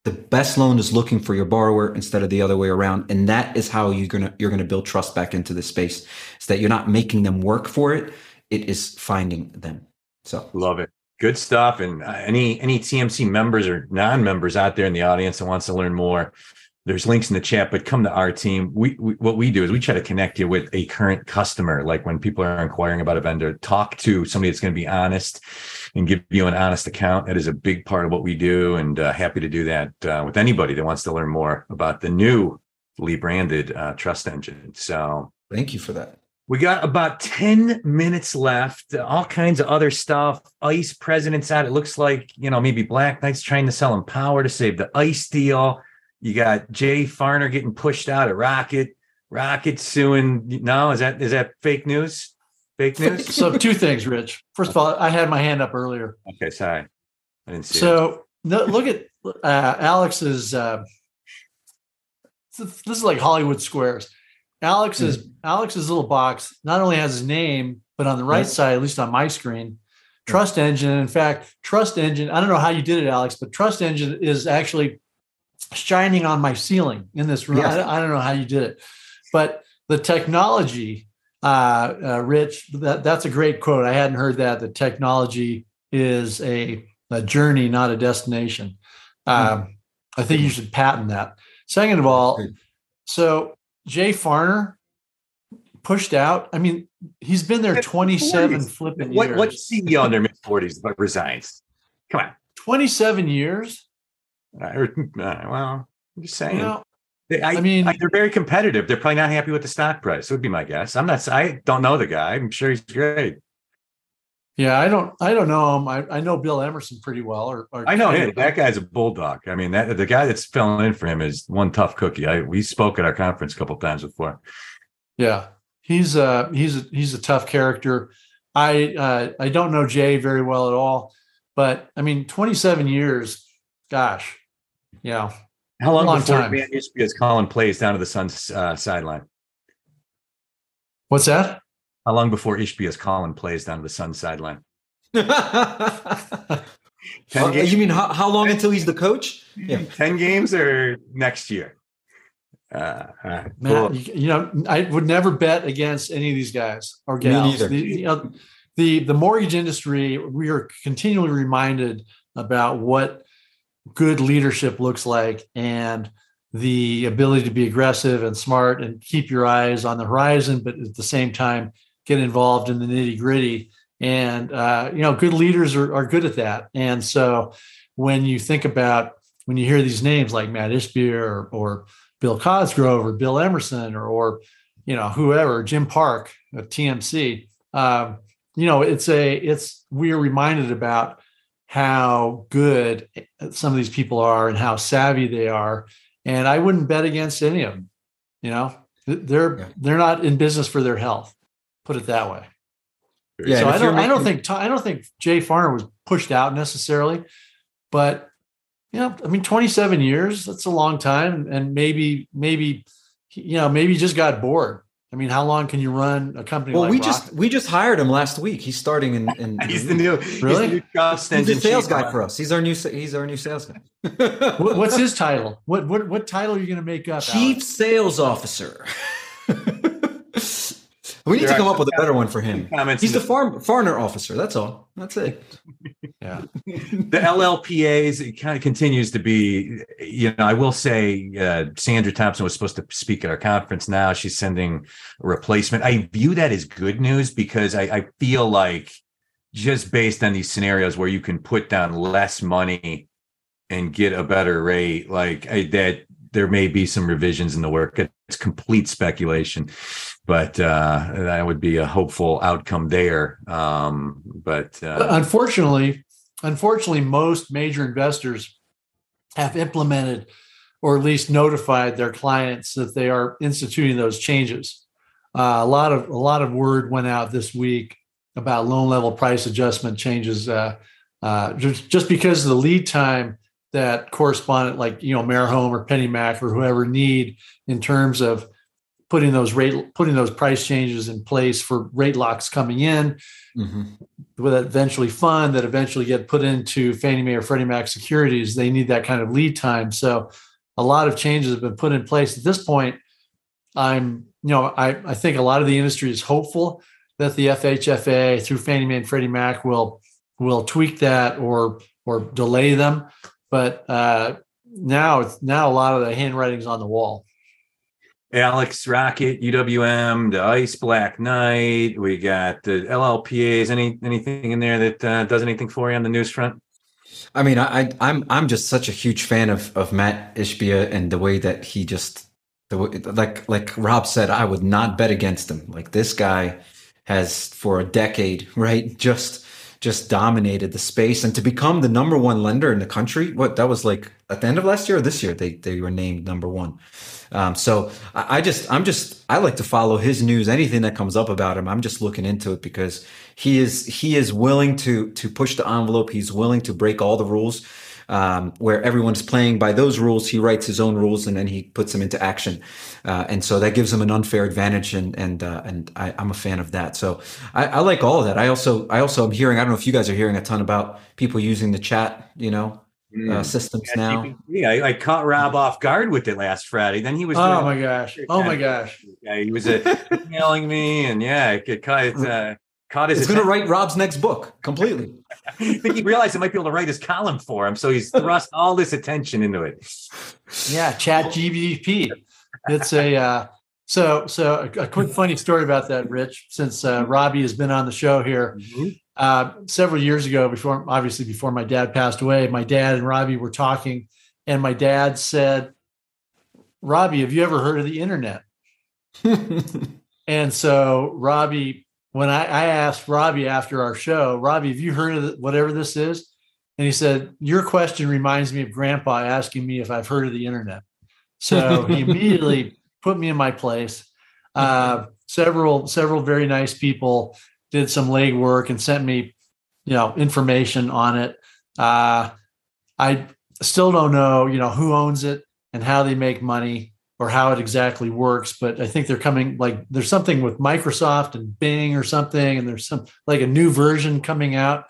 [SPEAKER 4] The best loan is looking for your borrower instead of the other way around, and that is how you're gonna you're gonna build trust back into this space. Is that you're not making them work for it; it is finding them. So
[SPEAKER 2] love it. Good stuff. And uh, any any TMC members or non-members out there in the audience that wants to learn more, there's links in the chat. But come to our team. We, we what we do is we try to connect you with a current customer. Like when people are inquiring about a vendor, talk to somebody that's going to be honest and give you an honest account. That is a big part of what we do, and uh, happy to do that uh, with anybody that wants to learn more about the new Lee branded uh, trust engine. So
[SPEAKER 4] thank you for that.
[SPEAKER 2] We got about 10 minutes left. All kinds of other stuff. ICE president's out. It looks like, you know, maybe Black Knight's trying to sell him power to save the ICE deal. You got Jay Farner getting pushed out of Rocket. Rocket suing. No, is that is that fake news? Fake news?
[SPEAKER 3] so two things, Rich. First of all, I had my hand up earlier.
[SPEAKER 2] Okay, sorry. I didn't see
[SPEAKER 3] so look at uh, Alex's uh, this is like Hollywood squares. Alex's mm. Alex's little box not only has his name, but on the right side, at least on my screen, Trust Engine. In fact, Trust Engine. I don't know how you did it, Alex, but Trust Engine is actually shining on my ceiling in this room. Yes. I, I, don't know how you did it, but the technology, uh, uh, Rich, that, that's a great quote. I hadn't heard that. The technology is a, a journey, not a destination. Mm. Um, I think you should patent that. Second of all, so Jay Farner pushed out. I mean, he's been there 27 flipping
[SPEAKER 2] what,
[SPEAKER 3] years.
[SPEAKER 2] What CEO in their mid 40s but resigns? Come on.
[SPEAKER 3] 27 years?
[SPEAKER 2] Uh, well, I'm just saying. You know, they, I,
[SPEAKER 3] I, mean,
[SPEAKER 2] I, they're very competitive. They're probably not happy with the stock price. Would be my guess. I'm not. I don't know the guy. I'm sure he's great.
[SPEAKER 3] Yeah, I don't. I don't know him. I, I know Bill Emerson pretty well. Or, or
[SPEAKER 2] I know him. That guy's a bulldog. I mean, that the guy that's filling in for him is one tough cookie. I we spoke at our conference a couple times before.
[SPEAKER 3] Yeah, he's a he's a, he's a tough character. I uh, I don't know Jay very well at all, but I mean, 27 years. Gosh, yeah.
[SPEAKER 2] How long, long before time. as Colin plays down to the Suns uh, sideline?
[SPEAKER 3] What's that?
[SPEAKER 2] How long before Ishbia's Colin plays down to the Sun sideline?
[SPEAKER 4] uh, you mean how, how long until he's the coach?
[SPEAKER 2] Yeah. 10 games or next year? Uh,
[SPEAKER 3] Matt, you, you, know, I would never bet against any of these guys or gals. The, you know, the, the mortgage industry, we are continually reminded about what good leadership looks like and the ability to be aggressive and smart and keep your eyes on the horizon, but at the same time, get involved in the nitty gritty. And, uh, you know, good leaders are, are good at that. And so when you think about, when you hear these names like Mat Ishbia or, or Bill Cosgrove or Bill Emerson or, or, you know, whoever, Jim Park of TMC, um, you know, it's a, it's, we're reminded about how good some of these people are and how savvy they are. And I wouldn't bet against any of them, you know, they're, yeah. they're not in business for their health put it that way. Yeah, so I don't. Making, I don't think. I don't think Jay Farner was pushed out necessarily, but you know, I mean, 27 years. That's a long time, and maybe, maybe, you know, maybe he just got bored. I mean, how long can you run a company?
[SPEAKER 4] Well,
[SPEAKER 3] like
[SPEAKER 4] we
[SPEAKER 3] Rocket?
[SPEAKER 4] just we just hired him last week. He's starting in. in
[SPEAKER 2] he's the new really. He's the,
[SPEAKER 4] new he's the sales guy for us. He's our new. He's our new sales guy.
[SPEAKER 3] what, what's his title? What what what title are you going to make up?
[SPEAKER 4] Chief Alex? Sales Officer. We need to come up with a better one for him. He's the farm Farner officer. That's all. That's it.
[SPEAKER 3] yeah.
[SPEAKER 2] the LLPAs it kind of continues to be. You know, I will say uh, Sandra Thompson was supposed to speak at our conference. Now she's sending a replacement. I view that as good news because I, I feel like just based on these scenarios where you can put down less money and get a better rate, like I, that there may be some revisions in the work. It's complete speculation, but uh, that would be a hopeful outcome there. Um, but uh,
[SPEAKER 3] unfortunately, unfortunately, most major investors have implemented or at least notified their clients that they are instituting those changes. Uh, a lot of a lot of word went out this week about loan level price adjustment changes. Uh, uh, just, just because of the lead time that correspondent like you know AmeriHome or PennyMac or whoever need in terms of putting those rate putting those price changes in place for rate locks coming in mm-hmm. that eventually fund that eventually get put into Fannie Mae or Freddie Mac securities. They need that kind of lead time. So a lot of changes have been put in place. At this point, I'm you know I, I think a lot of the industry is hopeful that the FHFA through Fannie Mae and Freddie Mac will will tweak that or or delay them. But uh, now it's now a lot of the handwriting's on the wall.
[SPEAKER 2] Alex Rocket, UWM, the Ice Black Knight. We got the LLPAs. Any anything in there that uh, does anything for you on the news front?
[SPEAKER 4] I mean, I, I'm I'm just such a huge fan of of Mat Ishbia and the way that he just the way, like like Rob said, I would not bet against him. Like this guy has for a decade, right? Just just dominated the space and to become the number one lender in the country. What that was like at the end of last year or this year, they they were named number one. Um, so I, I just I'm just I like to follow his news. Anything that comes up about him, I'm just looking into it because he is he is willing to to push the envelope. He's willing to break all the rules um, where everyone's playing by those rules. He writes his own rules and then he puts them into action, uh, and so that gives him an unfair advantage. And and uh, and I, am a fan of that. So I, I, like all of that. I also I also am hearing. I don't know if you guys are hearing a ton about people using the chat. You know. Uh, mm. systems yeah, now.
[SPEAKER 2] Yeah, I, I, caught Rob off guard with it last Friday. Then he was.
[SPEAKER 3] Oh my gosh! Oh my gosh!
[SPEAKER 2] Yeah, he was uh, emailing me, and yeah, it, it, uh, caught his.
[SPEAKER 4] He's going to write Rob's next book completely.
[SPEAKER 2] I think he realized he might be able to write his column for him, so he's thrust all this attention into it.
[SPEAKER 3] Yeah, Chat GDP. It's a uh, so so a, a, quick funny story about that, Rich. Since uh, Robbie has been on the show here mm-hmm. uh, several years ago, before obviously before my dad passed away, my dad and Robbie were talking, and my dad said, "Robbie, have you ever heard of the internet?" and so Robbie when I, I, asked Robbie after our show, Robbie, have you heard of whatever this is? And he said, Your question reminds me of grandpa asking me if I've heard of the internet. So he immediately put me in my place. Uh, several, several very nice people did some legwork and sent me, you know, information on it. Uh, I still don't know, you know, who owns it and how they make money or how it exactly works, but I think they're coming like there's something with Microsoft and Bing or something, and there's some like a new version coming out.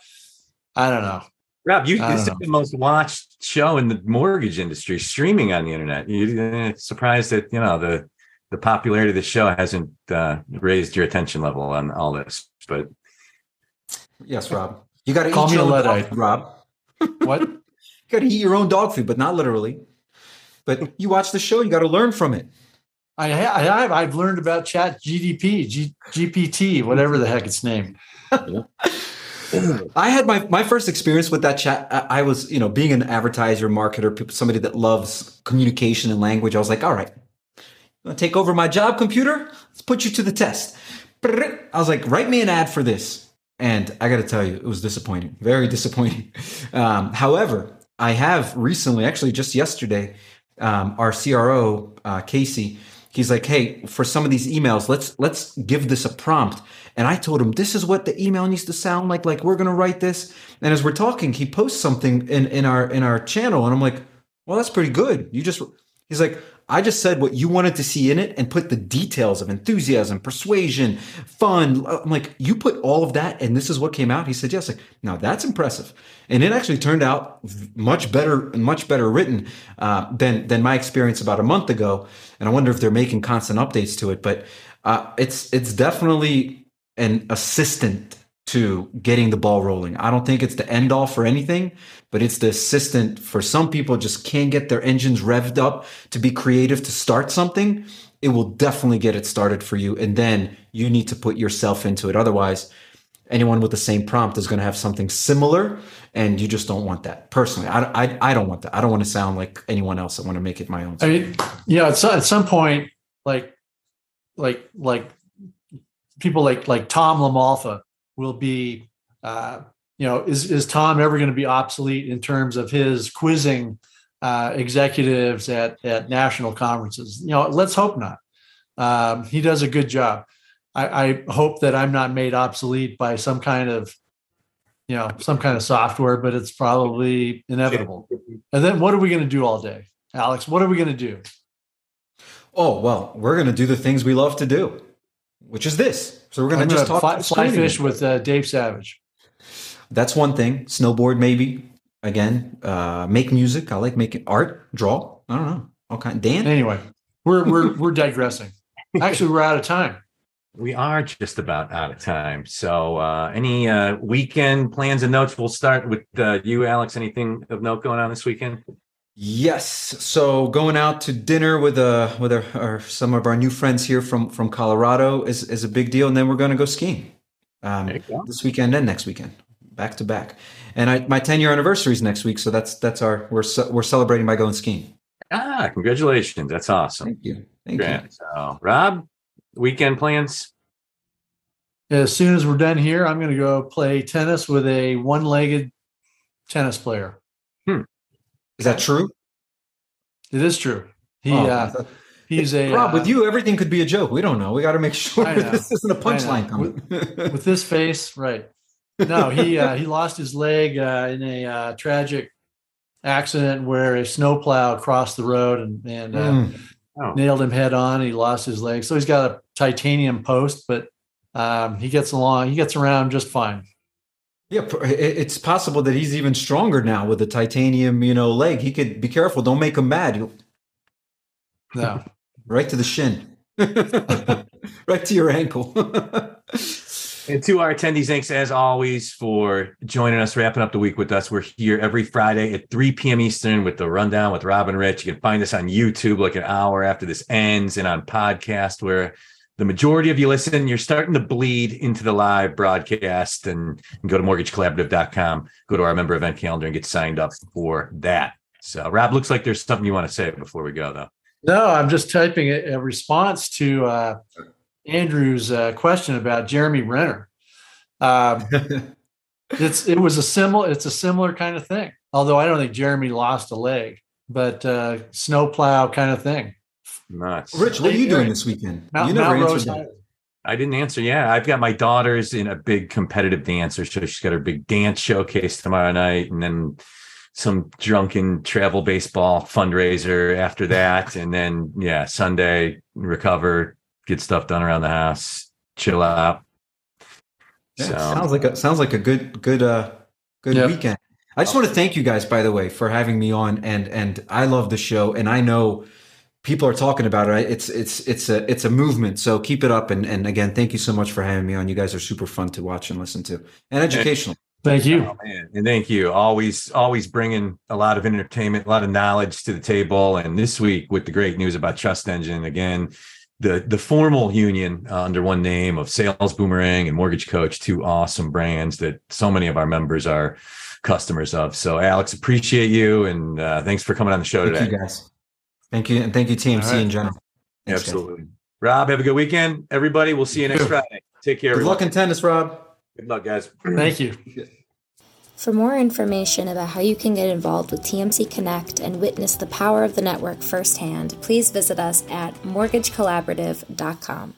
[SPEAKER 3] I don't know.
[SPEAKER 2] Rob, you this is the most watched show in the mortgage industry, streaming on the internet. You're surprised that you know the the popularity of the show hasn't uh, raised your attention level on all this, but
[SPEAKER 4] yes, Rob, you got to call me a Luddite, Rob.
[SPEAKER 3] what? you
[SPEAKER 4] got to eat your own dog food, but not literally. But you watch the show, you got to learn from it.
[SPEAKER 3] I have. I've learned about Chat GDP, G, GPT, whatever the heck it's named.
[SPEAKER 4] I had my, my first experience with that chat. I, I, was, you know, being an advertiser, marketer, somebody that loves communication and language. I was like, all right, you want to take over my job, computer? Let's put you to the test. I was like, write me an ad for this. And I got to tell you, it was disappointing, very disappointing. Um, however, I have recently, actually just yesterday, um, our CRO uh, Casey, he's like, "Hey, for some of these emails, let's let's give this a prompt." And I told him, "This is what the email needs to sound like. Like we're gonna write this." And as we're talking, he posts something in in our in our channel, and I'm like, "Well, that's pretty good." You just he's like, I just said what you wanted to see in it and put the details of enthusiasm, persuasion, fun. I'm like, you put all of that and this is what came out. He said, yes. Like, now that's impressive. And it actually turned out much better and much better written uh, than, than my experience about a month ago. And I wonder if they're making constant updates to it, but uh, it's, it's definitely an assistant to getting the ball rolling. I don't think it's the end all for anything, but it's the assistant for some people just can't get their engines revved up to be creative to start something. It will definitely get it started for you. And then you need to put yourself into it. Otherwise, anyone with the same prompt is going to have something similar. And you just don't want that personally. I, I, I don't want that. I don't want to sound like anyone else. I want to make it my own.
[SPEAKER 3] I mean, yeah, at some, at some point, like, like, like people like, like Tom LaMalfa will be, uh, you know, is, is Tom ever going to be obsolete in terms of his quizzing uh, executives at, at national conferences? You know, let's hope not. Um, he does a good job. I, I hope that I'm not made obsolete by some kind of you know some kind of software but it's probably inevitable And then what are we going to do all day, Alex? What are we going to do?
[SPEAKER 4] Oh well, we're going to do the things we love to do, which is this. So we're going to just talk
[SPEAKER 3] fly, fly fish with uh, Dave Savage.
[SPEAKER 4] That's one thing. Snowboard, maybe. Again, uh, make music. I like making art, draw. I don't know, all kind. Dan.
[SPEAKER 3] Anyway, we're we're we're digressing. Actually, we're out of time.
[SPEAKER 2] We are just about out of time. So, uh, any uh, weekend plans and notes? We'll start with uh, you, Alex. Anything of note going on this weekend?
[SPEAKER 4] Yes. So going out to dinner with uh with our, our, some of our new friends here from from Colorado is is a big deal, and then we're going to go skiing um, go. this weekend and next weekend, back to back. And I, my 10 year anniversary is next week, so that's that's our we're we're celebrating by going skiing.
[SPEAKER 2] Ah, congratulations! That's awesome.
[SPEAKER 4] Thank you. Thank Great. you.
[SPEAKER 2] So, Rob, weekend plans?
[SPEAKER 3] As soon as we're done here, I'm going to go play tennis with a one legged tennis player.
[SPEAKER 4] Is that true?
[SPEAKER 3] It is true. He oh, uh, he's a
[SPEAKER 4] Rob. Uh, with you, everything could be a joke. We don't know. We got to make sure this isn't a punchline coming.
[SPEAKER 3] with, with, this face, right? No, he uh, he lost his leg uh, in a uh, tragic accident where a snowplow crossed the road and and mm. oh. nailed him head on. He lost his leg, so he's got a titanium post, but um, he gets along. He gets around just fine.
[SPEAKER 4] Yeah, it's possible that he's even stronger now with the titanium, you know, leg. He could be careful. Don't make him mad.
[SPEAKER 3] No,
[SPEAKER 4] right to the shin, right to your ankle.
[SPEAKER 2] and to our attendees, thanks as always for joining us, wrapping up the week with us. We're here every Friday at 3 p.m. Eastern with the rundown with Robin Rich. You can find us on YouTube like an hour after this ends and on podcast where the majority of you listen, you're starting to bleed into the live broadcast and, and go to mortgagecollaborative.com, go to our member event calendar and get signed up for that. So, Rob, looks like there's something you want to say before we go, though.
[SPEAKER 3] No, I'm just typing a, a response to uh, Andrew's uh, question about Jeremy Renner. Um, it's it was a similar it's a similar kind of thing. Although I don't think Jeremy lost a leg, but uh, snowplow kind of thing.
[SPEAKER 2] Nuts.
[SPEAKER 4] Rich, what are you doing this weekend?
[SPEAKER 3] Mount,
[SPEAKER 4] you
[SPEAKER 3] never Mount answered that.
[SPEAKER 2] I didn't answer. Yeah, I've got my daughter's in a big competitive dancer, so she's got her big dance showcase tomorrow night, and then some drunken travel baseball fundraiser after that, and then yeah, Sunday recover, get stuff done around the house, chill out.
[SPEAKER 4] Yeah, so. sounds like a sounds like a good good uh good yep. weekend. I just want to thank you guys, by the way, for having me on, and and I love the show, and I know people are talking about it. It's it's it's a it's a movement. So keep it up. And and again, thank you so much for having me on. You guys are super fun to watch and listen to, and educational.
[SPEAKER 3] Thank you,
[SPEAKER 2] oh, and thank you. Always always bringing a lot of entertainment, a lot of knowledge to the table. And this week with the great news about Trust Engine again. The, the formal union uh, under one name of Sales Boomerang and Mortgage Coach, two awesome brands that so many of our members are customers of. So, Alex, appreciate you and uh, thanks for coming on the show
[SPEAKER 4] thank
[SPEAKER 2] today.
[SPEAKER 4] You guys. Thank you. And thank you, TMC right. in general.
[SPEAKER 2] Thanks, Absolutely. Guys. Rob, have a good weekend. Everybody, we'll see you next Friday. Take care.
[SPEAKER 4] Good
[SPEAKER 2] everyone.
[SPEAKER 4] luck in tennis, Rob.
[SPEAKER 2] Good luck, guys.
[SPEAKER 3] Thank you.
[SPEAKER 1] For more information about how you can get involved with TMC Connect and witness the power of the network firsthand, please visit us at mortgagecollaborative.com.